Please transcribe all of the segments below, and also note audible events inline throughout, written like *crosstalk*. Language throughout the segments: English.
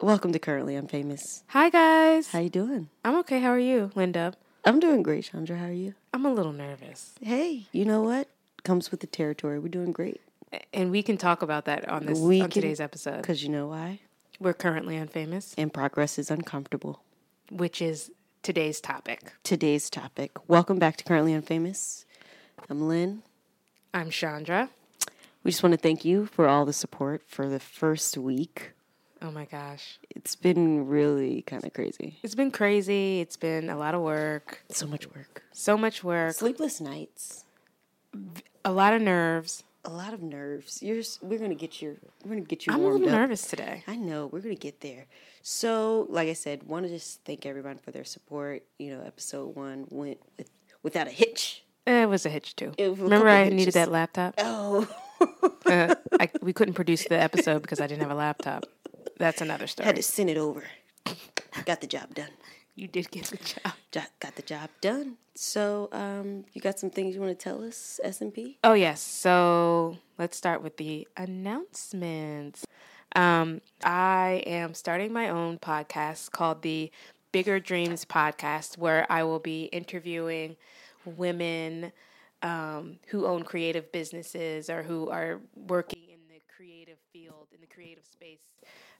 Welcome to Currently Unfamous. Hi guys. How you doing? I'm okay. How are you, Linda? I'm doing great, Chandra. How are you? I'm a little nervous, Hey, you know what? Comes with the territory. We're doing great. and we can talk about that on this We on can- today's episode. Because you know why? We're currently unfamous, And progress is uncomfortable. which is today's topic. Today's topic. Welcome back to Currently Unfamous. I'm Lynn. I'm Chandra. We just want to thank you for all the support for the first week. Oh my gosh, It's been really kind of crazy. it's been crazy. It's been a lot of work, So much work. so much work, Sleepless nights. a lot of nerves. A lot of nerves. You're. We're gonna get your. We're gonna get you I'm a little up. nervous today. I know we're gonna get there. So, like I said, want to just thank everyone for their support. You know, episode one went with, without a hitch. It was a hitch too. It was a Remember, I hitches. needed that laptop. Oh, Uh, I, *laughs* we couldn't produce the episode because I didn't have a laptop. That's another story. had to send it over. Got the job done. You did get the job. Jo- Got the job done. So, um, you got some things you want to tell us, S and P? Oh, yes. So let's start with the announcements. Um, I am starting my own podcast called the Bigger Dreams Podcast, where I will be interviewing women um, who own creative businesses or who are working creative field, in the creative space,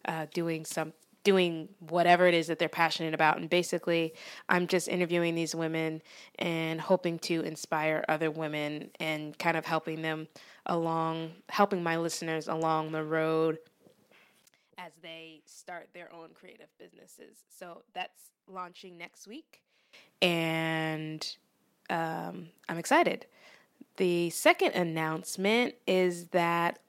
uh, doing some doing whatever it is that they're passionate about. And basically, I'm just interviewing these women and hoping to inspire other women and kind of helping them along, helping my listeners along the road as they start their own creative businesses. So that's launching next week. And um, I'm excited. The second announcement is that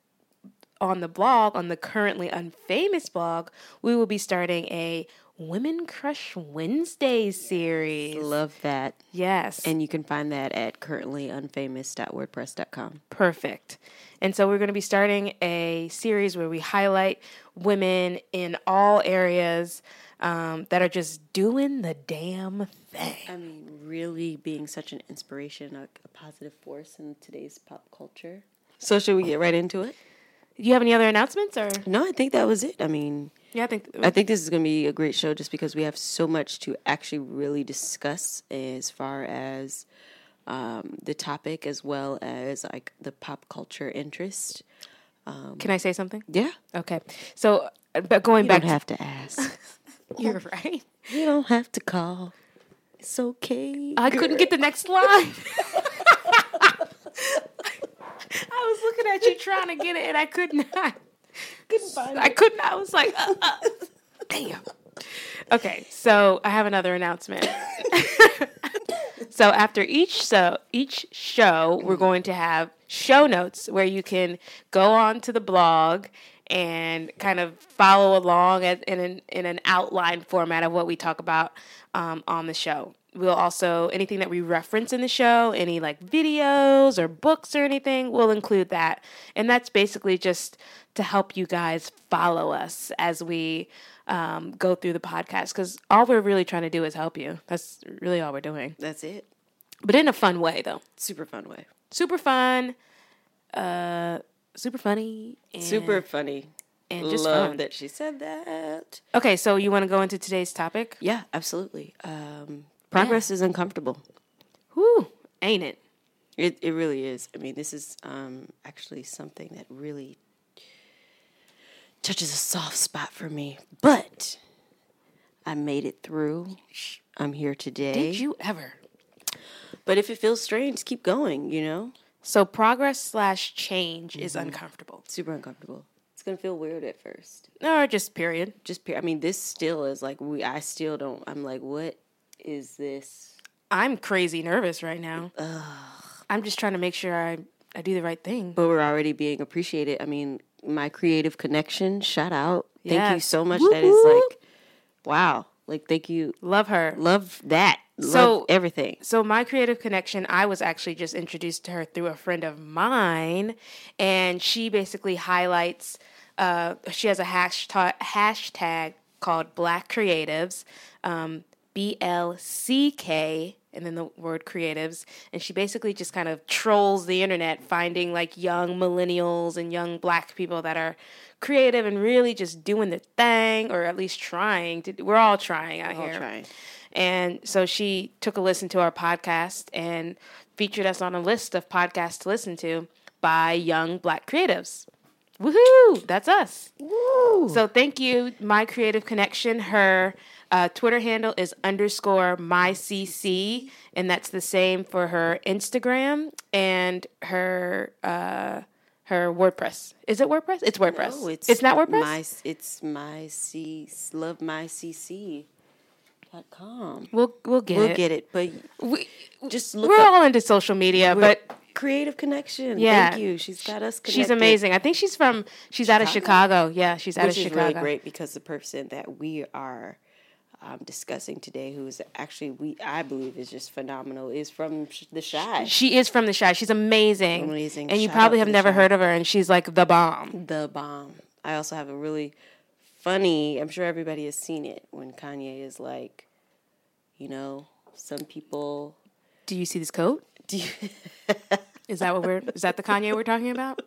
on the blog, on the currently unfamous blog, we will be starting a Women Crush Wednesday series. Love that. Yes. And you can find that at currentlyunfamous.wordpress.com. Perfect. And so we're going to be starting a series where we highlight women in all areas um, that are just doing the damn thing. I mean, really being such an inspiration, a, a positive force in today's pop culture. So, should we get right into it? Do you have any other announcements or? No, I think that was it. I mean, Yeah, I think. I think this is going to be a great show just because we have so much to actually really discuss as far as um, the topic as well as like the pop culture interest. Can I say something? Yeah, Okay. So, uh, but going you back don't have to ask. *laughs* You're right. you don't have to call. It's okay. I couldn't get the next line. *laughs* I was looking at you trying to get it, and I could not. couldn't find it. I couldn't. I was like, uh, uh, damn. Okay, so I have another announcement. *laughs* so after each so each show, we're going to have show notes where you can go on to the blog and kind of follow along in an in an outline format of what we talk about um, on the show. We'll also anything that we reference in the show, any like videos or books or anything, we'll include that. And that's basically just to help you guys follow us as we um, go through the podcast. Because all we're really trying to do is help you. That's really all we're doing, That's it. but in a fun way though. Super fun way. Super fun, uh, super funny, and, Super funny. and just Love fun. that she said that. Okay, so you want to go into today's topic? Yeah, absolutely. Um, progress is uncomfortable. Whew, ain't it? It it really is. I mean, this is um, actually something that really touches a soft spot for me. But I made it through. I'm here today. Did you ever? But if it feels strange, keep going. You know, So progress slash change is Mm-hmm. uncomfortable, super uncomfortable. It's gonna feel weird at first. or just period. Just, period. I mean, this still is like we. I still don't. I'm like, what is this? I'm crazy nervous right now. I'm just trying to make sure I I do the right thing. But we're already being appreciated. I mean, my creative connection. Shout out. Thank you so much. Whoop, That is like, wow. Like, thank you. Love her. Love that. Love So- everything. So my creative connection, I was actually just introduced to her through a friend of mine, and she basically highlights. Uh, she has a hashtag hashtag called Black Creatives, um, B L C K and then the word creatives. And she basically just kind of trolls the internet, finding like young millennials and young black people that are creative and really just doing their thing, or at least trying to. We're all trying out All here. trying. And so she took a listen to our podcast and featured us on a list of podcasts to listen to by young black creatives. Woohoo! That's us. Woo! So thank you, My Creative Connection. Her uh, Twitter handle is underscore mycc, and that's the same for her Instagram and her uh, her WordPress. Is it WordPress? It's WordPress. No, it's, not WordPress. My, it's my c love my cc dot com. we'll we'll get We'll it. get it, but We, just look we're up all into social media, We're- but creative connection. Yeah. Thank you. She's got us. Connected, she's amazing. I think she's from she's out of Chicago. Yeah, she's out which of is Chicago. really great because the person that we are um, discussing today, who is actually we I believe is just phenomenal, is from Sh- the Shy. She is from the Shy. She's amazing. Amazing. And you Shout probably have never heard of her, and she's like the bomb. the bomb. I also have a really funny. I'm sure everybody has seen it when Kanye is like, you know, some people. Do you see this coat? Do you, *laughs* Is that what we're? Is that the Kanye we're talking about?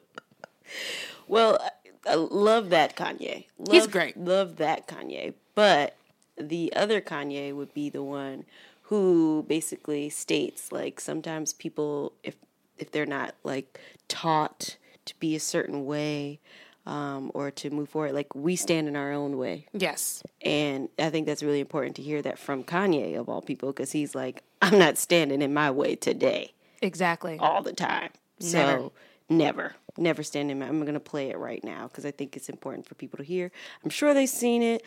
well, I, I love that Kanye. Love, He's great. Love that Kanye. But the other Kanye would be the one who basically states like sometimes people if if they're not like taught to be a certain way um, or to move forward, like we stand in our own way. Yes. And I think that's really important to hear that from Kanye of all people, because he's like, I'm not standing in my way today Exactly. all the time. Never. So never, never stand in my. I'm gonna play it right now because I think it's important for people to hear. I'm sure they've seen it,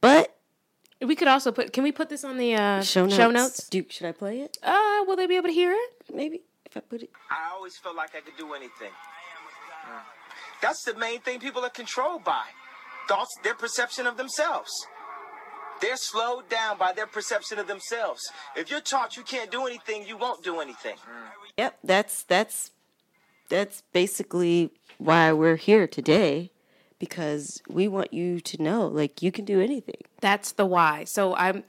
but We could also put. Can we put this on the uh, show notes. Show notes. Do, should I play it? Uh, will they be able to hear it? Maybe if I put it. I always felt like I could do anything. That's the main thing people are controlled by. Thoughts, their perception of themselves. They're slowed down by their perception of themselves. If you're taught you can't do anything, you won't do anything. Yep, that's that's that's basically why we're here today, because we want you to know, like you can do anything. That's the why. So I'm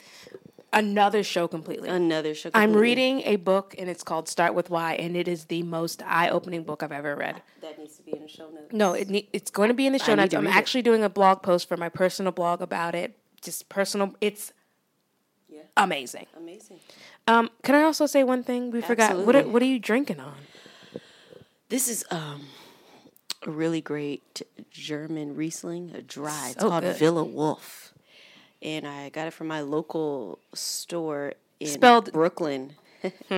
another show completely. Another show. I'm reading a book and it's called Start with Why, and it is the most eye-opening book I've ever read. That needs to be in the show notes. No, it ne- it's going to be in the show notes. I'm read it. actually doing a blog post for my personal blog about it. Just personal. It's Yeah. amazing. Amazing. Um, can I also say one thing? We forgot. What are, what are you drinking on? This is um a really great German Riesling, a dry. It's So called good. Villa Wolf, and I got it from my local store in Spelled- Brooklyn. *laughs*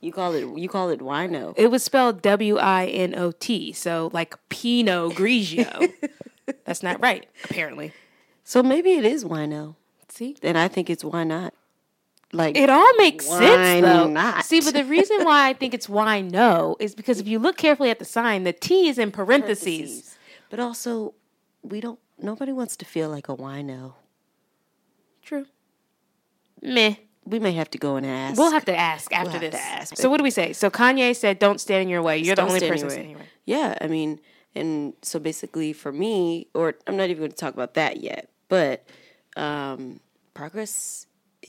you call it you call it wino. It was spelled W I N O T, so like Pinot Grigio. *laughs* That's not right, apparently. So maybe it is wino, See, and I think it's why not. Like it all makes sense though. not? See, but the reason why I think it's why no is because if you look carefully at the sign, the T is in parentheses. parentheses. But also, we don't. Nobody wants to feel like a wino. True. Meh. We may have to go and ask. We'll have to ask after have this. ask, so what do we say? So Kanye said, "Don't stand in your way. You're the Don't only person your standing in your way." Yeah, I mean, and so basically for me, or I'm not even going to talk about that yet, but um, progress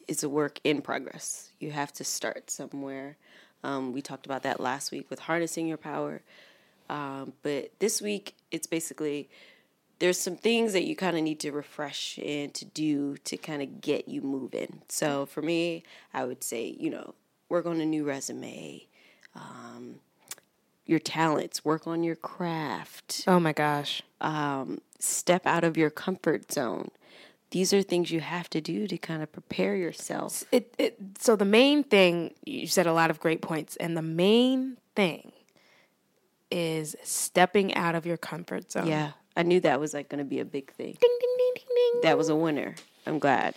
is a work in progress. You have to start somewhere. Um, we talked about that last week with harnessing your power. Um, but this week, it's basically there's some things that you kind of need to refresh and to do to kind of get you moving. So for me, I would say, you know, work on a new resume, um, your talents, work on your craft, Oh my gosh. um, step out of your comfort zone. These are things you have to do to kind of prepare yourself. It, it so the main thing you said a lot of great points, and the main thing is stepping out of your comfort zone. Yeah, I knew that was like going to be a big thing. Ding ding ding ding ding. That was a winner. I'm glad.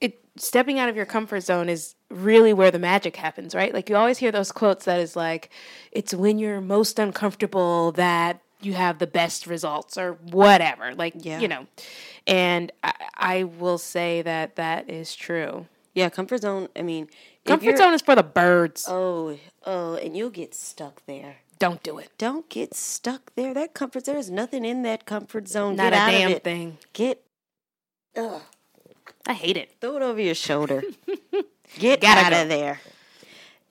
it stepping out of your comfort zone is really where the magic happens, right? Like you always hear those quotes that is like, it's when you're most uncomfortable that you have the best results or whatever. Like, Yeah. you know, and I, I will say that that is true. Yeah, comfort zone. I mean, Comfort zone is for the birds. Oh, oh, and you'll get stuck there. Don't do it. Don't get stuck there. That comfort zone there is nothing in that comfort zone. Not get a out damn thing. Get ugh, I hate it. throw it over your shoulder. *laughs* Get out go. of there.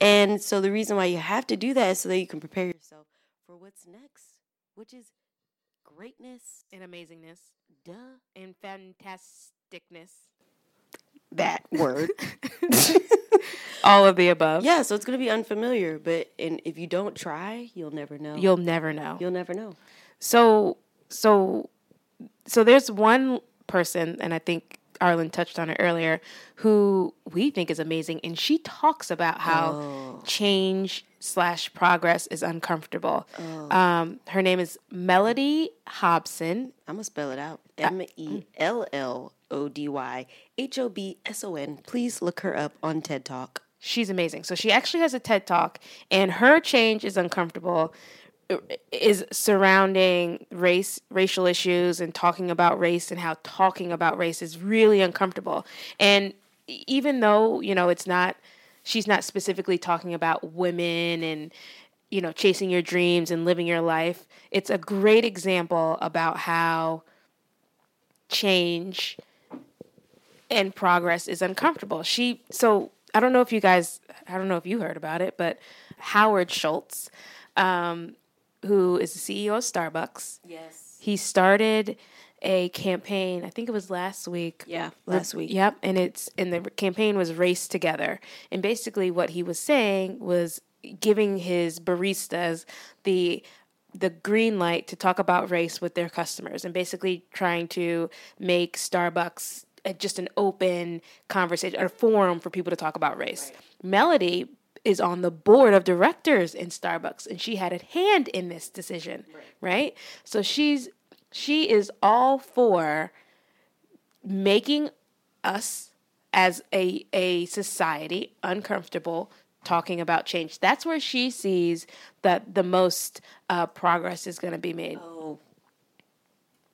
And so the reason why you have to do that is so that you can prepare yourself for what's next, which is greatness. And amazingness. Duh. And fantasticness. That word. *laughs* *laughs* All of the above. yeah, so it's gonna be unfamiliar, but and if you don't try, you'll never know. You'll never know. you'll never know. So so so there's one person, and I think Arlen touched on it earlier, who we think is amazing, and she talks about how change slash progress is uncomfortable. Um, her name is Mellody Hobson. I'm gonna spell it out. M E L L O D Y H O B S O N. Please look her up on TED Talk. She's amazing. So she actually has a TED Talk, and her change is uncomfortable. Is surrounding race, racial issues, and talking about race, and how talking about race is really uncomfortable. And even though you know it's not, she's not specifically talking about women and you know chasing your dreams and living your life. It's a great example about how change and progress is uncomfortable. She so I don't know if you guys I don't know if you heard about it, but Howard Schultz, um, who is the CEO of Starbucks, Yes. he started a campaign. I think it was last week. Yeah, last week. Yep, and it's and the campaign was race together. And basically, what he was saying was giving his baristas the the green light to talk about race with their customers, and basically trying to make Starbucks just an open conversation, a forum for people to talk about race. Mellody is on the board of directors in Starbucks, and she had a hand in this decision, right? So she's she is all for making us as a a society uncomfortable talking about change. That's where she sees that the most uh, progress is going to be made. Oh.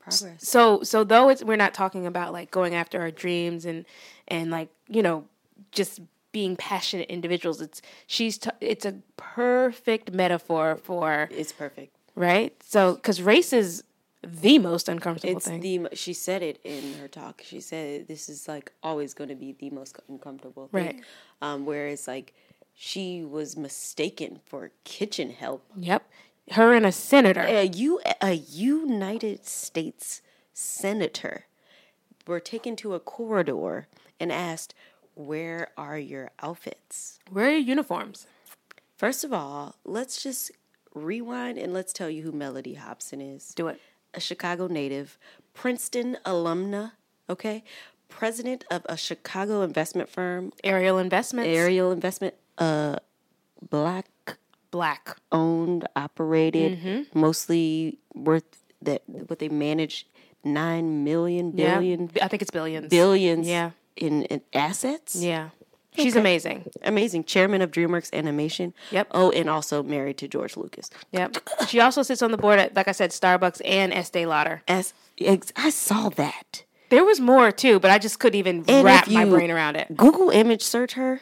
Progress. So so though it's we're not talking about like going after our dreams and and like you know just being passionate individuals. It's she's t- it's a perfect metaphor for It's perfect. right. So because race is the most uncomfortable It's thing. the she said it in her talk. She said this is like always going to be the most uncomfortable thing. Right. Um, whereas like she was mistaken for kitchen help. yep. Her and a senator. A U a United States senator were taken to a corridor and asked, "Where are your outfits?" Where are your uniforms? First of all, let's just rewind and let's tell you who Mellody Hobson is. Do it. a Chicago native, Princeton alumna, okay? President of a Chicago investment firm, Ariel investments. Ariel Investment, uh black Black. owned, operated, Mm-hmm. mostly worth that what they manage 9 million Yeah. I think it's billions. billions Yeah. In, in assets. Yeah. She's amazing. Amazing. Chairman of DreamWorks Animation. Yep. Oh, and also married to George Lucas. Yep. She also sits on the board at, like I said, Starbucks and Estee Lauder. As ex- I saw that. There was more too, but I just couldn't even And wrap my brain around it. Google image search her.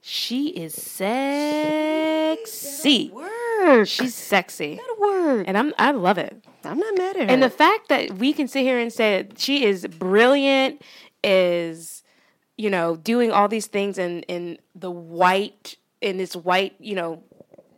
She is sexy. Word. She's sexy. word. And I'm I love it. I'm not mad at her. And the fact that we can sit here and say that she is brilliant, is, you know, doing all these things in, in the white, in this white, you know,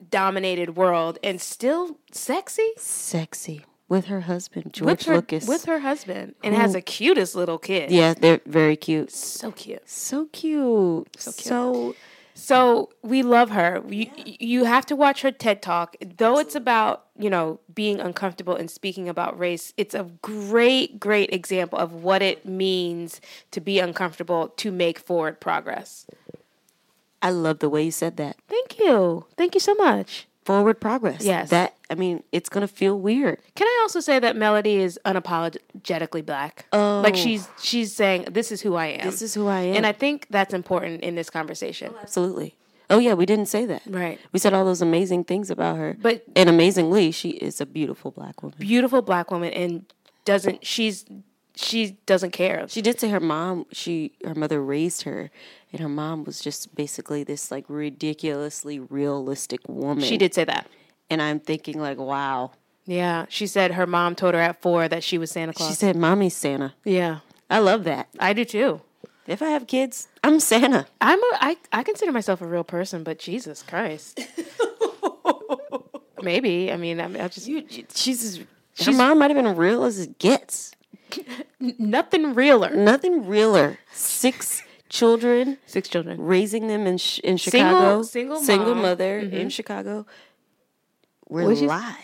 dominated world and still sexy sexy with her husband George with her, Lucas. with her husband and has a cutest little kid. yeah, they're very cute. So cute. So cute. So cute. So So we love her. You, you have to watch her TED Talk. Though it's about, you know, being uncomfortable and speaking about race, it's a great, great example of what it means to be uncomfortable to make forward progress. I love the way you said that. Thank you. Thank you so much. Forward progress. Yes. That I mean, it's gonna feel weird. Can I also say that Mellody is unapologetically black? Oh. Like she's oh. she's saying this is who I am. This is who I am. And I think that's important in this conversation. Oh, absolutely. Oh yeah, we didn't say that. Right. We said all those amazing things about her. But- and amazingly, she is a beautiful black woman. Beautiful black woman and doesn't she's she doesn't care. She did say her mom, she her mother raised her, and her mom was just basically this like ridiculously realistic woman. She did say that. And I'm thinking like, wow. Yeah, she said her mom told her at four that she was Santa Claus. She said, "Mommy's Santa." yeah, I love that. I do too. If I have kids, I'm Santa. I'm a, I, I consider myself a real person, but Jesus Christ. *laughs* Maybe. I mean, I, I just You, she's as, her mom might have been real as it gets. nothing realer. Nothing realer. Six children, Six children. raising them in sh- in Chicago. single single mom. mother in mm-hmm. Chicago. We're Was she- live.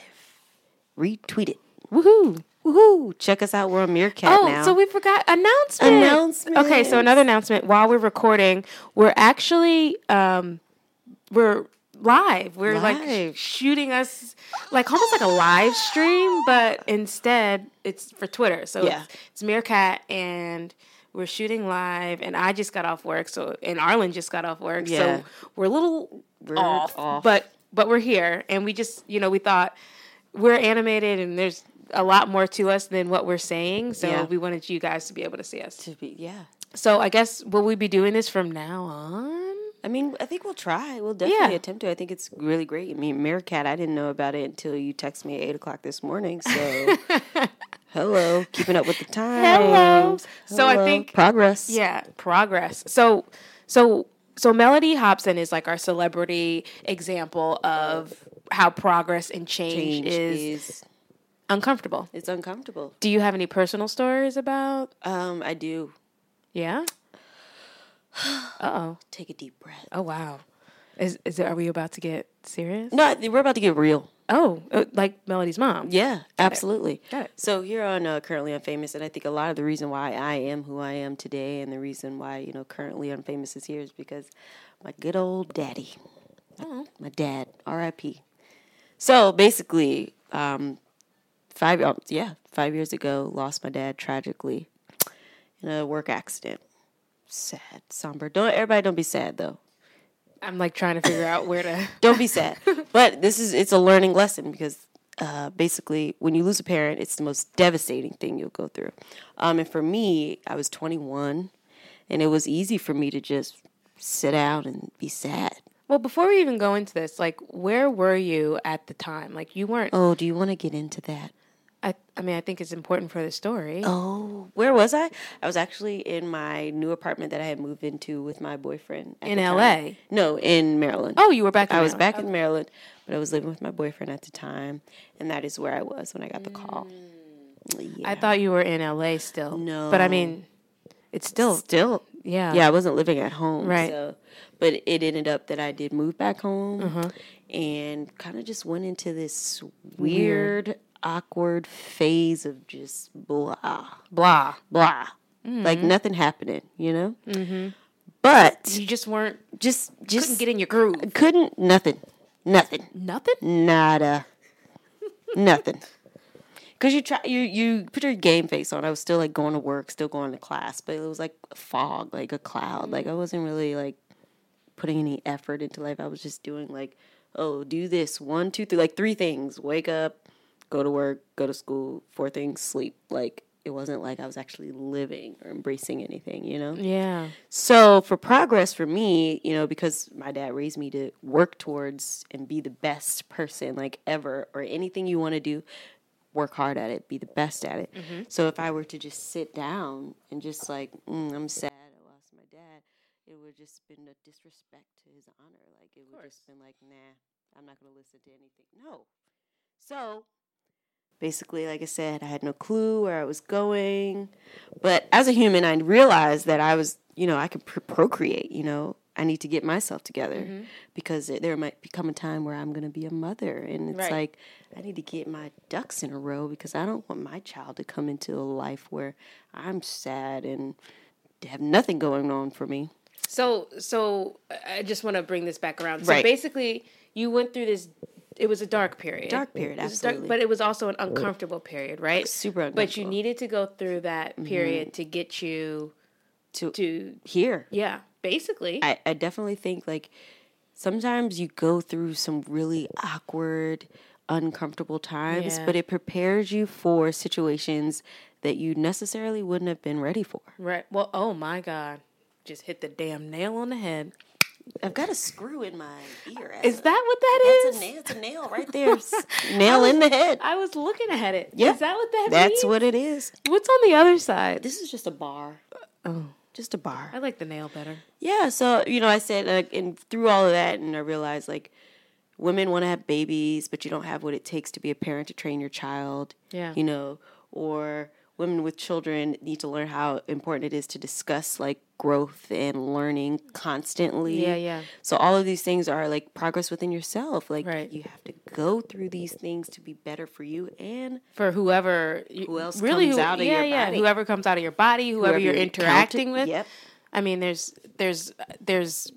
Retweet it. Woohoo. Woohoo! Check us out. We're on Meerkat Oh, now. so we forgot announcement. Announcement. Okay, so another announcement. While we're recording, we're actually um, we're live. We're like Live. shooting us like almost like a live stream, but instead it's for Twitter. So Yeah. it's, it's Meerkat and we're shooting live. And I just got off work, so and Arlen just got off work, Yeah. so we're a little We're off, off. but but we're here, and we just you know we thought we're animated and there's a lot more to us than what we're saying. So Yeah. we wanted you guys to be able to see us. to be, yeah. So I guess will we be doing this from now on? I mean, I think we'll try. We'll definitely Yeah. attempt to. I think it's really great. I mean, Meerkat, I didn't know about it until you texted me at 8 o'clock this morning. So, *laughs* hello, keeping up with the times. So I think- progress. Yeah, progress. So so so Mellody Hobson is like our celebrity example of how progress and change, change is, is, uncomfortable. it's uncomfortable. Do you have any personal stories about? Um, I do Yeah. *sighs* Uh oh. take a deep breath. Oh wow. Is is it, are we about to get serious? No, we're about to get real. Oh, uh, like Mellody's mom. Yeah, absolutely. Got it. So here on uh, currently unfamous, and I think a lot of the reason why I am who I am today, and the reason why you know currently unfamous is here is because my good old daddy, my dad, R.I.P. So basically, um, five uh, yeah five years ago, lost my dad tragically in a work accident. Sad, somber. Don't everybody don't be sad though. I'm like trying to figure out where to. *laughs* Don't be sad. but this is it's a learning lesson because uh, basically when you lose a parent, it's the most devastating thing you'll go through. Um, and for me, I was 21, and it was easy for me to just sit out and be sad. Well, before we even go into this, like, where were you at the time? Like, you weren't. Oh, do you want to get into that? I, I mean, I think it's important for the story. Oh, where was I? I was actually in my new apartment that I had moved into with my boyfriend In. LA? No, in Maryland. Oh, you were back. In I was Maryland. back in Maryland, but I was living with my boyfriend at the time, and that is where I was when I got the call. Yeah. I thought you were in LA still. No, but I mean, it's still still yeah. yeah i wasn't living at home Right. so but it ended up that i did move back home Uh-huh. and kind of just went into this weird awkward phase of just blah blah. blah. Mm-hmm. like nothing happening you know? But You just weren't just just couldn't get in your groove. couldn't nothing nothing. Nothing. nada. *laughs* Nothing. Because you try you you put your game face on. I was still like going to work still going to class but it was like a fog like a cloud. Like i wasn't really like putting any effort into life. I was just doing like oh do this one two three like three things. Wake up go to work go to school four things sleep like it wasn't like i was actually living or embracing anything you know Yeah. so for progress for me, you know, because my dad raised me to work towards and be the best person like ever or anything you want to do, work hard at it, be the best at it. So if I were to just sit down and just like, mm, I'm sad I lost my dad, it would just been a disrespect to his honor. Like it would just been like, nah, I'm not gonna listen to anything. No. So basically, like I said, I had no clue where I was going. But as a human, I realized that I was, you know, I could pr- procreate, you know. I need to get myself together mm-hmm. because it, there might become a time where I'm going to be a mother. And it's Right. like, I need to get my ducks in a row because I don't want my child to come into a life where I'm sad and have nothing going on for me. So so I I just want to bring this back around. So Right. basically, you went through this. It was a dark period. Dark period, It dark- absolutely. but it was also an uncomfortable period, right? Super uncomfortable. But you needed to go through that mm-hmm. period to get you To, to here. yeah, basically. I, I definitely think like sometimes you go through some really awkward, uncomfortable times, Yeah. but it prepares you for situations that you necessarily wouldn't have been ready for. right. Well, oh my God, just hit the damn nail on the head. I've got a screw in my ear. Is that what that That's is? a nail. It's a nail right *laughs* there. Nail in the head. I was looking at it. Yeah. Is that what that That's means? what it is. What's on the other side? This is just a bar. Uh, oh, just a bar. I like the nail better. Yeah, so you know, I said like, and through all of that, and I realized like, women want to have babies, but you don't have what it takes to be a parent to train your child. Yeah. you know, or women with children need to learn how important it is to discuss like growth and learning constantly. Yeah, yeah. So all of these things are like progress within yourself. Like Right. you have to go through these things to be better for you and For whoever, Who else really comes who- out of yeah, your yeah, body. whoever comes out of your body, whoever, you're you're interacting counted- with. Yep. I mean, there's there's there's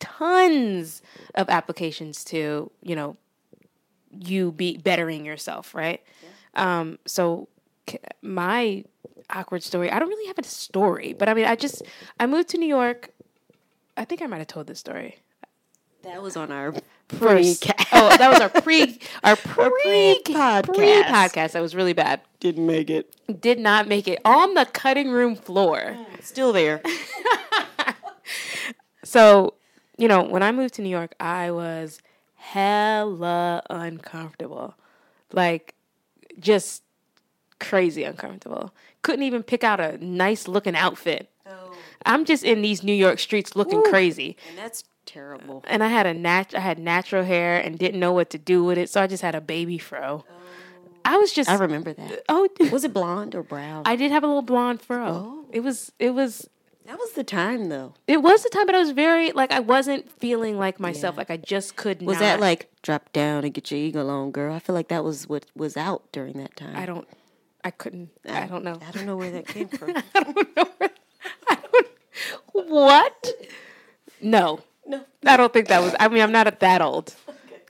tons of applications to you know you be bettering yourself, right? Um, so my awkward story, I don't really have a story, but I mean, I just I moved to New York. I think I might have told this story. That was on our pre-cast. oh, that was our pre *laughs* our pre pre-podcast. pre podcast. That was really bad. Didn't make it. Did not make it on the cutting room floor. Oh, still there. *laughs* So, you know, when I moved to New York, I was hella uncomfortable. Like, just crazy uncomfortable. Couldn't even pick out a nice looking outfit. Oh. I'm just in these New York streets looking crazy. And that's terrible. And I had a nat- I had natural hair and didn't know what to do with it, so I just had a baby fro. Oh. I was just I remember that. *laughs* oh, Was it blonde or brown? I did have a little blonde fro. Oh. It was it was that was the time though. it was the time, but I was very like I wasn't feeling like myself. Like I just could Was not. Was that like drop down and get your eagle on, girl? I feel like that was what was out during that time. I don't. I couldn't. I don't know. I don't know where that came from. *laughs* I don't know. Where, I don't. What? No. no. I don't think that was. I mean, I'm not that old.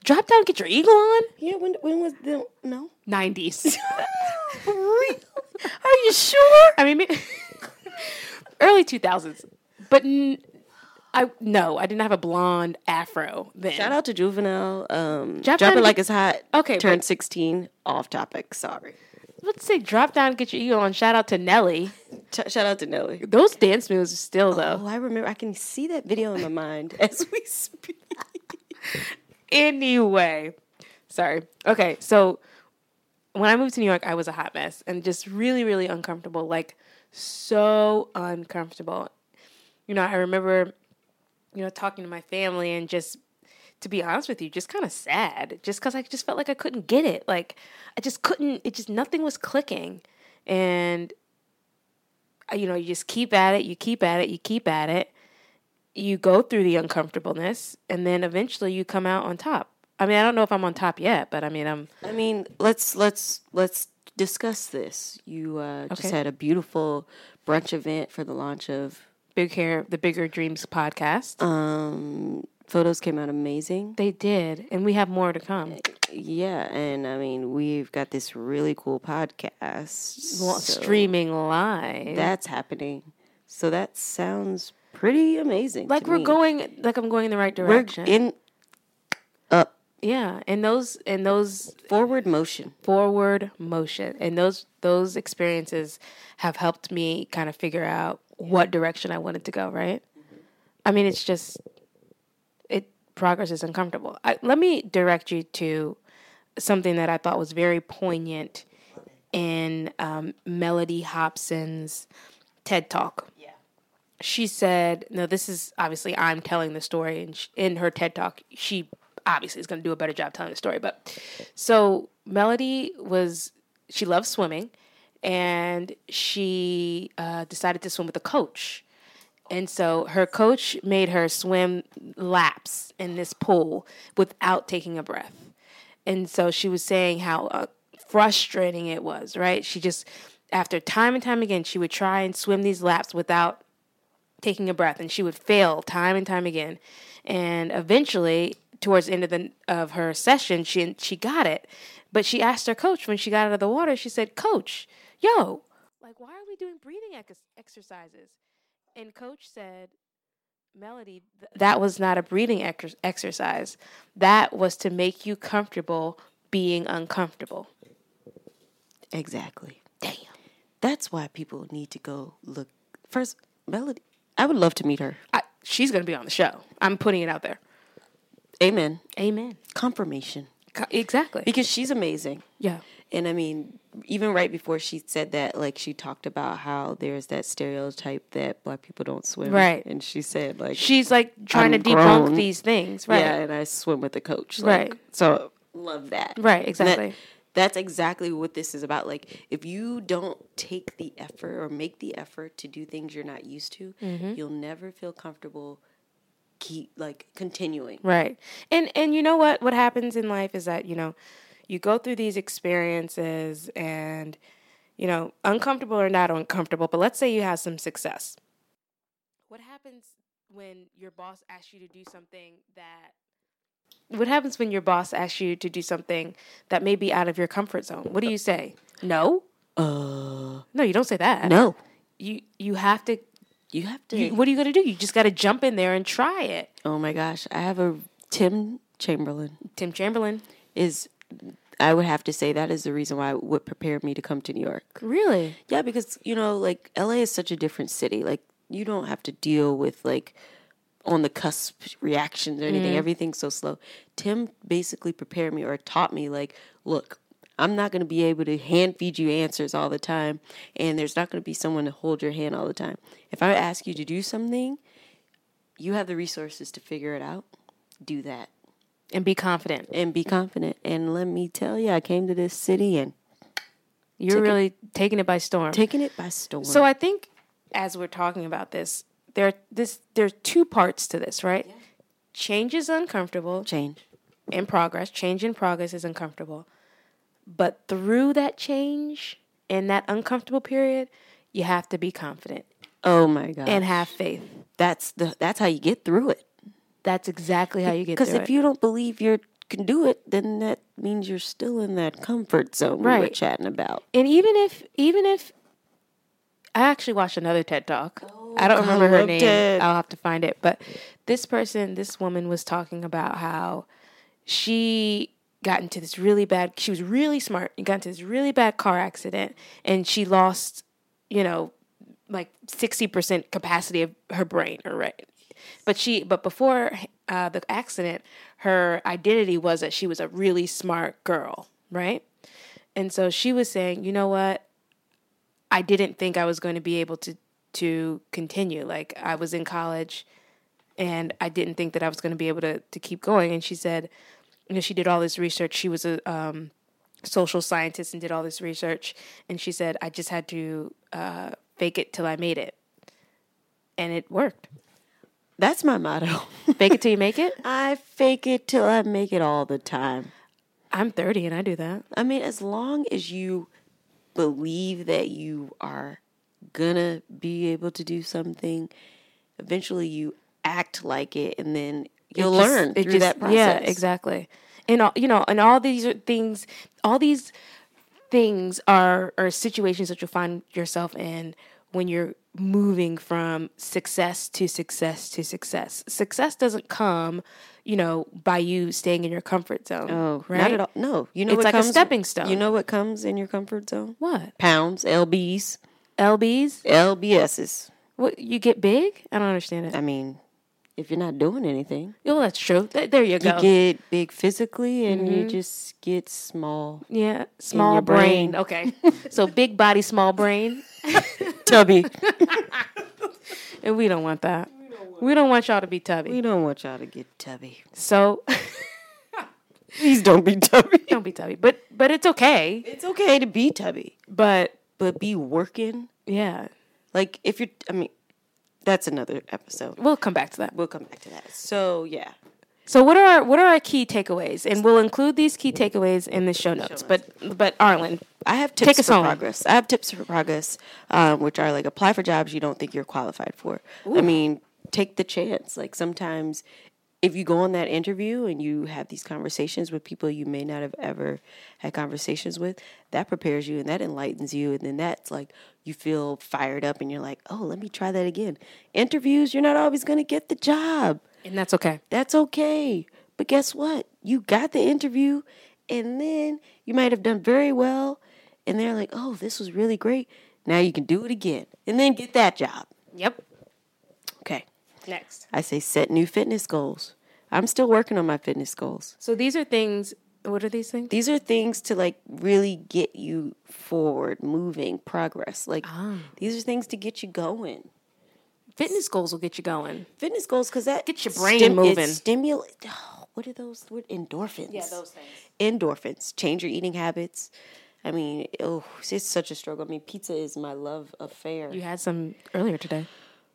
Drop down, get your eagle on. Yeah, when when was the no? Nineties. *laughs* Are you sure? I mean, *laughs* early two thousands. But n- I no, I didn't have a blonde afro then. Shout out to Juvenile. Um, Drop drop, it like it's hot. Okay, turned sixteen. Off topic. Sorry. Let's say drop down, get your eagle on. Shout out to Nelly. Shout out to Nelly. Those dance moves are still though. Oh, I remember. I can see that video in my mind *laughs* as we speak. anyway, sorry. Okay, so when I moved to New York, I was a hot mess and just really, really uncomfortable. Like so uncomfortable. You know, I remember, you know, talking to my family and just to be honest with you, just kind of sad. Just because I just felt like I couldn't get it. Like I just couldn't. It just nothing was clicking, and uh, you know, you just keep at it. You keep at it. You keep at it you go through the uncomfortableness and then eventually you come out on top. I mean, I don't know if I'm on top yet, but I mean, I'm I mean, let's let's let's discuss this. You uh, just had a beautiful brunch event for the launch of. big hair, the Bigger Dreams podcast. Um, photos came out amazing. they did, and we have more to come. Eh, yeah, and I mean, we've got this really cool podcast Well, so Streaming live. That's happening. So that sounds pretty amazing. like we're me. going, like I'm going in the right direction. We're in up yeah, and those and those forward motion. forward motion and those those experiences have helped me kind of figure out what direction I wanted to go, right? I mean, it's just progress is uncomfortable. I, let me direct you to something that I thought was very poignant in um, Mellody Hobson's TED Talk. Yeah. She said, "No, this is obviously I'm telling the story, and sh in her TED Talk, she obviously is going to do a better job telling the story. But so Mellody was she loves swimming, and she uh, decided to swim with a coach." And so her coach made her swim laps in this pool without taking a breath. And so she was saying how uh, frustrating it was, right? She just, after time and time again, she would try and swim these laps without taking a breath, and she would fail time and time again. And eventually, towards the end of the of her session, she she got it. But she asked her coach when she got out of the water. She said, "Coach, yo, like, why are we doing breathing ex- exercises?" And coach said, Mellody, th- that was not a breathing ex- exercise. That was to make you comfortable being uncomfortable. Exactly. Damn. That's why people need to go look first. Mellody, I would love to meet her. I, she's going to be on the show. I'm putting it out there. Amen. Amen. Confirmation Co- Exactly. because she's amazing. Yeah. And I mean, even right before she said that, like she talked about how there's that stereotype that black people don't swim. Right. And she said like She's like trying I'm to debunk grown. these things, right? Yeah, and I swim with a coach. Like, Right. So love that. Right, that- exactly. that's exactly what this is about. Like, if you don't take the effort or make the effort to do things you're not used to, Mm-hmm. you'll never feel comfortable keep like continuing. Right. And and you know what what happens in life is that, you know, you go through these experiences and you know, uncomfortable or not uncomfortable, but let's say you have some success. What happens when your boss asks you to do something that what happens when your boss asks you to do something that may be out of your comfort zone? What do you say? No? Uh, No, you don't say that. no. You you have to You have to. you, what are you going to do? You just got to jump in there and try it. oh my gosh, I have a Tim Chamberlain Tim Chamberlain. is. I would have to say that is the reason why it would prepare me to come to New York. Really? Yeah, because you know, like LA is such a different city. Like you don't have to deal with like on the cusp reactions or anything. Mm-hmm. Everything's so slow. Tim basically prepared me or taught me like, look, I'm not going to be able to hand feed you answers all the time, and there's not going to be someone to hold your hand all the time. If I ask you to do something, you have the resources to figure it out. Do that And be confident. and be confident. And let me tell you, I came to this city and You're really taking it by storm. taking it by storm. so I think as we're talking about this, there this there's two parts to this, right? yeah. Change is uncomfortable. change. In progress, change in progress is uncomfortable. But through that change in that uncomfortable period, you have to be confident Oh my god. and have faith. that's the that's how you get through it. That's exactly how you get Because if it. you don't believe you can do it, then that means you're still in that comfort zone we were Right. chatting about. and even if even if I actually watched another TED talk. I don't oh, I remember her name. I'll have to find it. But this person, this woman was talking about how she got into this really bad she was really smart and got into this really bad car accident and she lost, you know, like 60% capacity of her brain or right. But she but before uh, the accident, her identity was that she was a really smart girl, right? And so she was saying, you know what? I didn't think I was going to be able to to continue. Like I was in college and I didn't think that I was going to be able to to keep going. And she said, you know, she did all this research. She was a um, social scientist and did all this research. And she said, I just had to uh, fake it till I made it, and it worked. That's my motto. *laughs* Fake it till you make it. I fake it till I make it all the time. I'm 30 and I do that. I mean, as long as you believe that you are gonna be able to do something, eventually you act like it, and then you'll just- learn through just- that process. Yeah, exactly. And all, you know, and all these things, all these things are are situations that you'll find yourself in when you're moving from success to success to success. Success doesn't come, you know, by you staying in your comfort zone. Oh, right? not at all. No, you know It's what like a stepping stone. You know what comes in your comfort zone? What? Pounds, lbs, LBs? lbs's. What you get big? I don't understand it. I mean, if you're not doing anything, Oh, that's true. Th- There you go. you get big physically, and you mm-hmm. just get small, yeah, small brain. brain. Okay. *laughs* so big body, small brain. *laughs* tubby. *laughs* And we don't want that. We don't want y'all to be tubby. we don't want y'all to get tubby. So Please don't be tubby. don't be tubby. But but it's okay. It's okay to be tubby, But but be working. yeah. Like if you're, I mean, that's another episode. We'll come back to that. We'll come back to that. So yeah, So what are our what are our key takeaways? And we'll include these key takeaways in the show notes. But but Arlen, I have tips Take us for home. progress. I have tips for progress, um, which are like apply for jobs you don't think you're qualified for. I mean, take the chance. Like sometimes, if you go on that interview and you have these conversations with people you may not have ever had conversations with, that prepares you and that enlightens you, and then that's like you feel fired up and you're like, oh, let me try that again. Interviews, you're not always gonna get the job. and that's okay. That's okay. But guess what? You got the interview, and then you might have done very well, and they're like, oh, this was really great. Now you can do it again, and then get that job. Yep. Okay. Next. I say set new fitness goals. I'm still working on my fitness goals. So these are things What are these things? These are things to like really get you forward, moving, progress. Like Ah. these are things to get you going. Fitness goals will get you going. Fitness goals because that Get your brain moving. Stimulate. Oh, what are those? What endorphins? Yeah, those things. endorphins. Change your eating habits. I mean, oh, it's such a struggle. I mean, pizza is my love affair. You had some earlier today.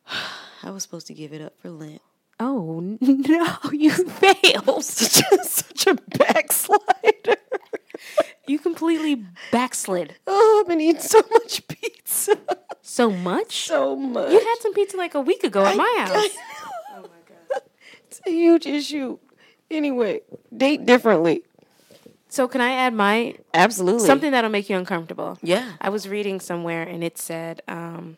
*sighs* I was supposed to give it up for Lent. Oh *laughs* no, you failed. *laughs* such a, such a backslider. You completely backslid. Oh, I've been eating so much pizza. So much? so much. you had some pizza like a week ago at my house. oh my god. It's a huge issue. Anyway, date differently. So can I add my Absolutely. something that'll make you uncomfortable? Yeah. I was reading somewhere and it said, um,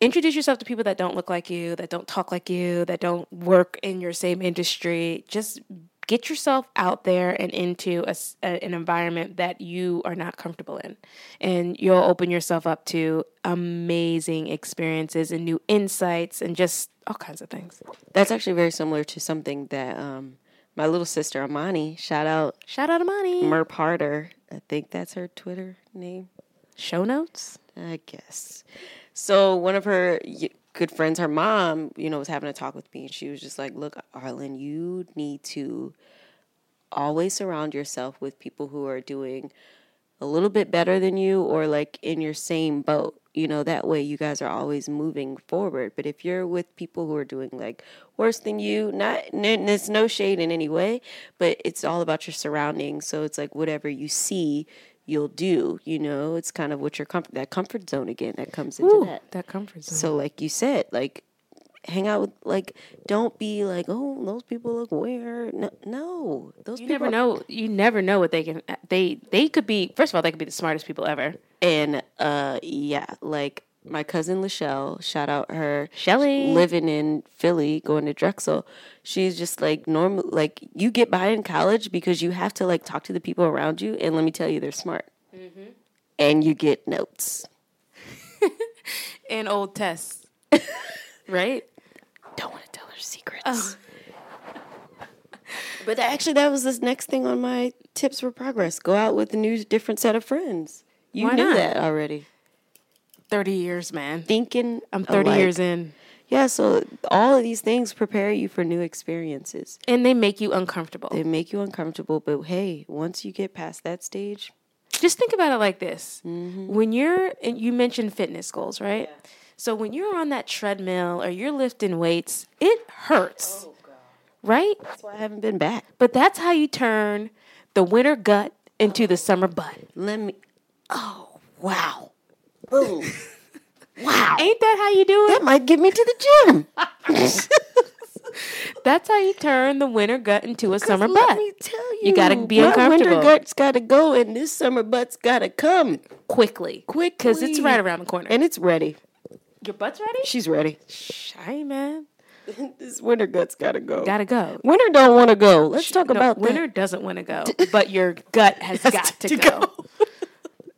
introduce yourself to people that don't look like you, that don't talk like you, that don't work in your same industry. Just get yourself out there and into a a an environment that you are not comfortable in. And you'll open yourself up to amazing experiences and new insights and just all kinds of things. That's actually very similar to something that um, my little sister Amani, shout out Shout out Money. Merp Harder. I think that's her Twitter name. Show notes. I guess. So one of her good friends, her mom, you know, was having a talk with me, and she was just like, "Look, Arlen, you need to always surround yourself with people who are doing a little bit better than you, or like in your same boat. You know, that way you guys are always moving forward. But if you're with people who are doing like worse than you, not there's no shade in any way, but it's all about your surroundings. So it's like whatever you see." You'll do, you know. It's kind of what your comfort that comfort zone again that comes into Ooh, that. that comfort zone. So, like you said, like hang out with, like, don't be like, oh, those people look weird. No, no those You people. never know. You never know what they can. They they could be. First of all, they could be the smartest people ever. And uh, yeah, like my cousin Lachelle, shout out her, Shelly. living in Philly, going to Drexel. She's just like normal. Like you get by in college because you have to like talk to the people around you, and let me tell you, they're smart. Mm-hmm. And you get notes. *laughs* And old tests, *laughs* right? Don't want to tell her secrets. Oh. *laughs* but actually, that was this next thing on my tips for progress. Go out with a new, different set of friends. You Why knew not? that already. Thirty years, man. Thinking, I'm thirty alike. years in, Yeah, so all of these things prepare you for new experiences. and they make you uncomfortable. They make you uncomfortable, but hey, once you get past that stage, Just think about it like this: Mm-hmm. when you're, and you mentioned fitness goals, right? So when you're on that treadmill or you're lifting weights, it hurts, right? that's why I haven't been back. But that's how you turn the winter gut into the summer butt. Let me. Oh wow, boom, wow. Ain't that how you do it? That might get me to the gym. *laughs* That's how you turn the winter gut into a summer Let butt. me tell you, You gotta be my uncomfortable. winter gut's got to go, and this summer butt's got to come quickly, quickly because it's right around the corner. and it's ready. Your butt's ready? She's ready. Shy, man. *laughs* this winter gut's got to go. Gotta go. Winter don't want to go. Let's talk No, about that. winter doesn't want to go, *laughs* but your gut has, Has got to, to go. go.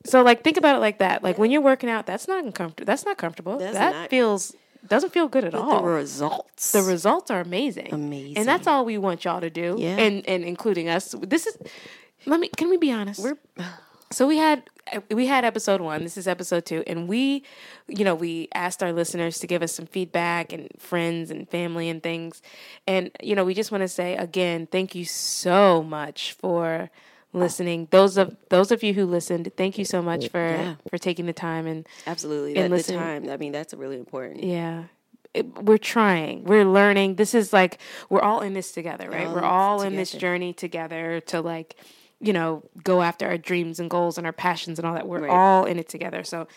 So, like, think about it like that. Like when you're working out, that's not uncomfortable. That's not comfortable. That's that not- feels doesn't feel good at all. the results. the results are amazing. Amazing. And that's all we want y'all to do. Yeah. And and including us. This is let me can we be honest? We're- so we had we had episode one. This is episode two, and we, you know, we asked our listeners to give us some feedback and friends and family and things, and you know, we just want to say again, thank you so much for listening. Those of those of you who listened, thank you so much for Yeah. for taking the time and Absolutely. And At the time, I mean, that's really important. yeah. It- we're trying. We're learning. This is like we're all in this together, right? all We're all this in this journey together to like, you know, go after our dreams and goals and our passions and all that. We're Right. all in it together. So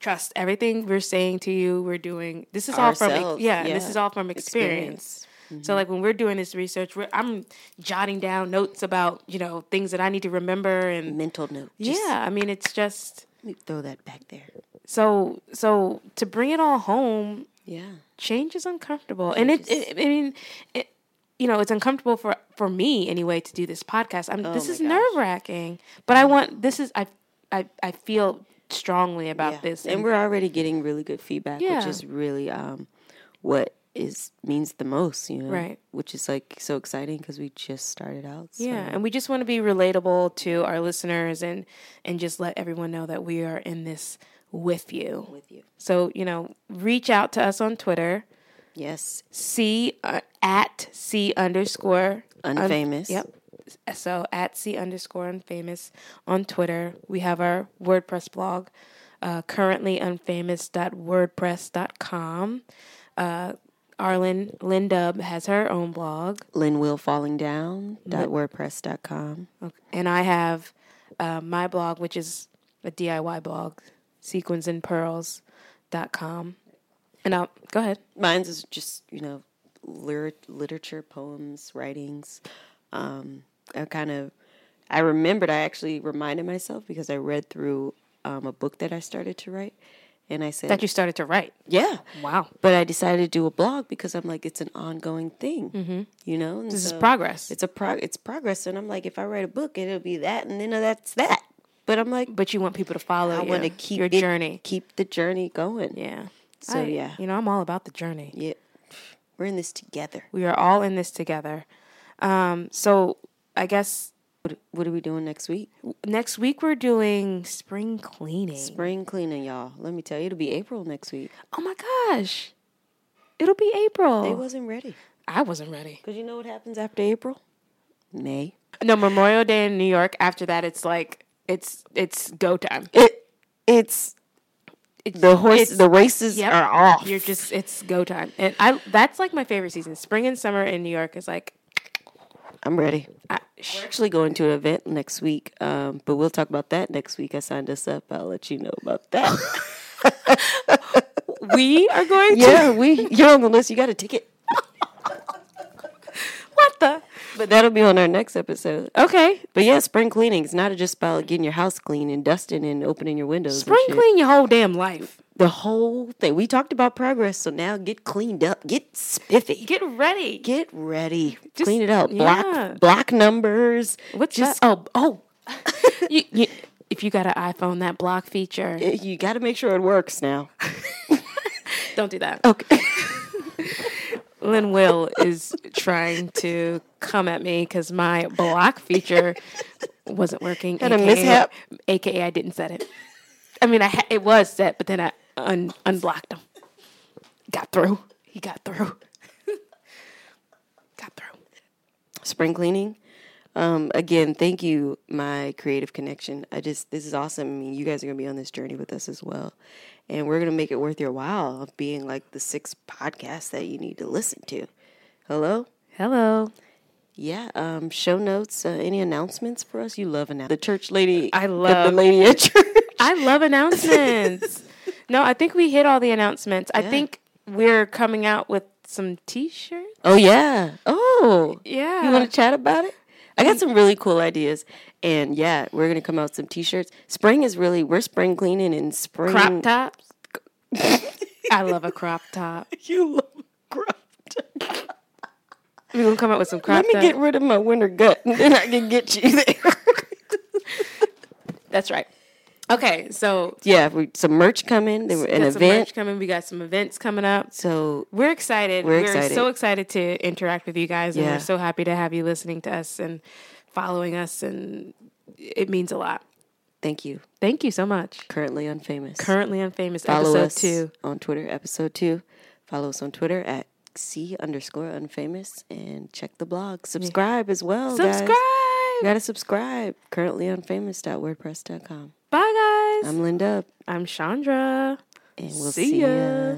trust everything we're saying to you, we're doing. This is all from Ourselves, yeah, this is all from experience. So like when we're doing this research, we're, I'm jotting down notes about, you know, things that I need to remember and Mental note. Just yeah, I mean it's just Let me throw that back there. so so to bring it all home Yeah. change is uncomfortable and it, it i mean it, you know it's uncomfortable for for me anyway to do this podcast i'm this Oh my is nerve wracking but i want this is i i, I feel strongly about Yeah. this And we're already getting really good feedback, Yeah. which is really um, what is means the most, you know. Right. Which is like so exciting because we just started out. So. Yeah, and we just want to be relatable to our listeners and and just let everyone know that we are in this with you. With you. So you know, reach out to us on Twitter. Yes. C uh, at C underscore un- Unfamous. yep. So at C underscore unfamous on Twitter. We have our WordPress blog, uh, currently unfamous.wordpress.com. Uh, Arlen Lindub has her own blog. Lynn Will Falling Down. WordPress.com. Okay. And I have uh, my blog, which is a DIY blog, sequinsandpearls.com. And I'll go ahead. Mine's is just, you know, literature, poems, writings. Um, I kind of, I remembered, I actually reminded myself because I read through um, a book that I started to write. And I said, That you started to write. yeah. Wow. But I decided to do a blog because I'm like, it's an ongoing thing, mm-hmm. you know? And This is progress. It's a pro- it's progress. And I'm like, if I write a book, it'll be that, and then that's that. But I'm like, but you want people to follow I you, want to keep your it- journey. keep the journey going. Yeah. So, I- yeah. You know, I'm all about the journey. Yeah. We're in this together. We are all in this together. Um, so I guess What, what are we doing next week? next week we're doing spring cleaning. Spring cleaning, y'all. Let me tell you, it'll be April next week. Oh my gosh. It'll be April. They wasn't ready. I wasn't ready. Because you know what happens after April? May. No, Memorial Day in New York. After that, it's like it's it's go time. It it's the horse it's- the races Yep. are off. You're just it's go time, and I that's like my favorite season. Spring and summer in New York is like I'm ready. I, We're actually going to an event next week, um, but we'll talk about that next week. I signed us up. I'll let you know about that. *laughs* we are going to yeah, we you're on the list. You got a ticket, what the but that'll be on our next episode. okay But yeah, spring cleaning is not just about getting your house clean and dusting and opening your windows. spring clean your whole damn life. The whole thing. We talked about progress, so now get cleaned up, get spiffy, get, ready, Get ready. Just- clean it up. yeah. Block block numbers. What's just that? Oh, oh. *laughs* you, you, if you got an iPhone, that block feature, you got to make sure it works now. *laughs* don't do that. Okay. *laughs* Lynn Will is trying to come at me because my block feature wasn't working. Had a mishap? AKA, I didn't set it. I mean, I ha- it was set, but then I un- unblocked him. Got through. He got through. *laughs* got through. spring cleaning. Um, again, thank you, my creative connection. I just this is awesome. I mean, you guys are gonna be on this journey with us as well, and we're gonna make it worth your while of being like the sixth podcast that you need to listen to. Hello. Hello. Yeah, um, show notes. Uh, any announcements for us? You love announcements. The church lady. I love- the lady at church. I love announcements. *laughs* no, I think we hit all the announcements. I think we're coming out with some t-shirts. oh yeah. Oh Yeah. You want to chat about it? I got mm. some really cool ideas, and yeah, we're gonna come out with some t-shirts. Spring is really we're spring cleaning and spring crop tops? *laughs* I love a crop top. *laughs* You love a crop *laughs* top. We're gonna come out with some crop tops. Let me top. get rid of my winter gut, and then I can get you there. That's right. Okay, so yeah, we, some merch coming. There were an event. merch coming. We got some events coming up. So We're excited. We're We're, excited. so excited to interact with you guys, and Yeah. we're so happy to have you listening to us and following us, and it means a lot. thank you. Thank you so much. Currently unfamous. Currently unfamous Follow episode us two. on Twitter. Episode two. Follow us on Twitter at c underscore unfamous and check the blog. Subscribe as well. guys. Subscribe. You gotta subscribe. Currently unfamous.wordpress.com. Bye, guys. I'm Linda, I'm Chandra. and we'll See see, ya. ya.